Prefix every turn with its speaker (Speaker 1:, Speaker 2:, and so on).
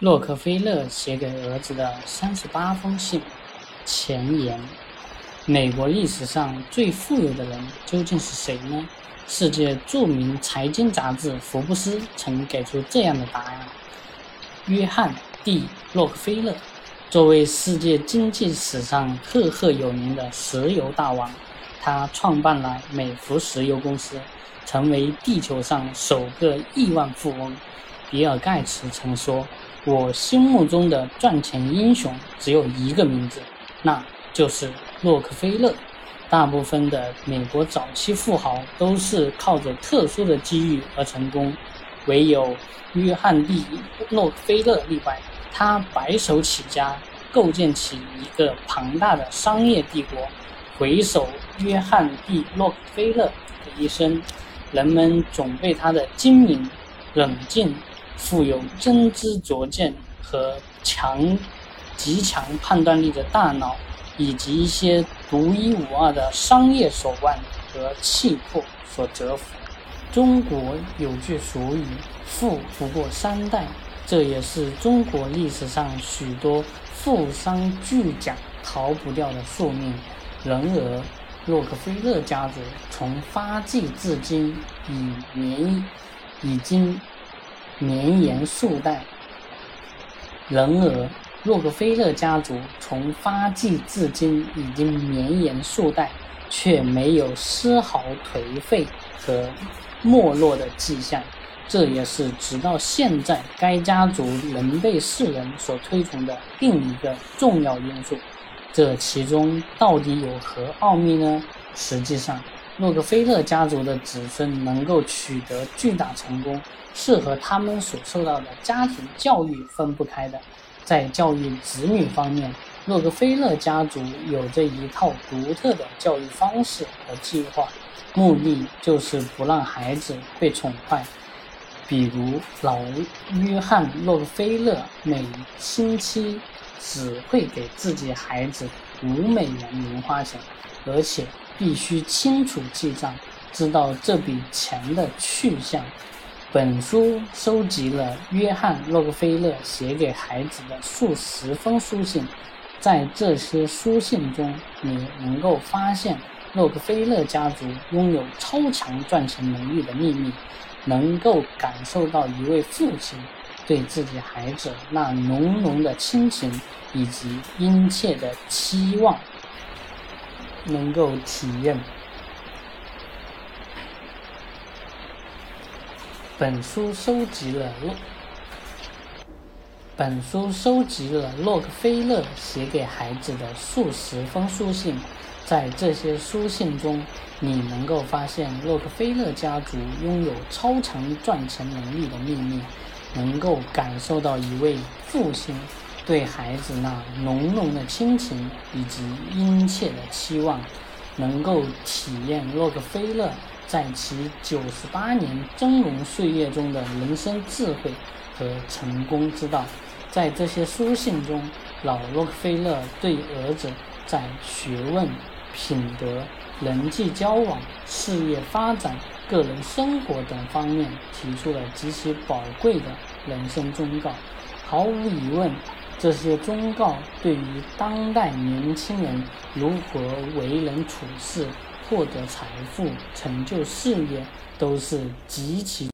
Speaker 1: 洛克菲勒写给儿子的三十八封信。前言：美国历史上最富有的人究竟是谁呢？世界著名财经杂志《福布斯》曾给出这样的答案：约翰 ·D· 洛克菲勒。作为世界经济史上赫赫有名的石油大王，他创办了美孚石油公司，成为地球上首个亿万富翁。比尔·盖茨曾说。我心目中的赚钱英雄只有一个名字，那就是洛克菲勒。大部分的美国早期富豪都是靠着特殊的机遇而成功，唯有约翰 ·D· 洛克菲勒例外。他白手起家，构建起一个庞大的商业帝国。回首约翰 ·D· 洛克菲勒的一生，人们总被他的精明、冷静。富有真知灼见和强、极强判断力的大脑，以及一些独一无二的商业手腕和气魄所折服。中国有句俗语：“富不过三代”，这也是中国历史上许多富商巨贾逃不掉的宿命。然而，洛克菲勒家族从发迹至今已年已经。绵延数代。然而，洛克菲勒家族从发迹至今已经绵延数代，却没有丝毫颓废和没落的迹象。这也是直到现在该家族仍被世人所推崇的另一个重要因素。这其中到底有何奥秘呢？实际上，洛克菲勒家族的子孙能够取得巨大成功。是和他们所受到的家庭教育分不开的。在教育子女方面，洛克菲勒家族有着一套独特的教育方式和计划，目的就是不让孩子被宠坏。比如，老约翰·洛克菲勒每星期只会给自己孩子五美元零花钱，而且必须清楚记账，知道这笔钱的去向。本书收集了约翰·洛克菲勒写给孩子的数十封书信，在这些书信中，你能够发现洛克菲勒家族拥有超强赚钱能力的秘密，能够感受到一位父亲对自己孩子那浓浓的亲情以及殷切的期望，能够体验。本书收集了洛，本书收集了洛克菲勒写给孩子的数十封书信，在这些书信中，你能够发现洛克菲勒家族拥有超强赚钱能力的秘密，能够感受到一位父亲对孩子那浓浓的亲情以及殷切的期望，能够体验洛克菲勒。在其九十八年峥嵘岁月中的人生智慧和成功之道，在这些书信中，老洛克菲勒对儿子在学问、品德、人际交往、事业发展、个人生活等方面提出了极其宝贵的人生忠告。毫无疑问，这些忠告对于当代年轻人如何为人处事。获得财富、成就事业，都是极其。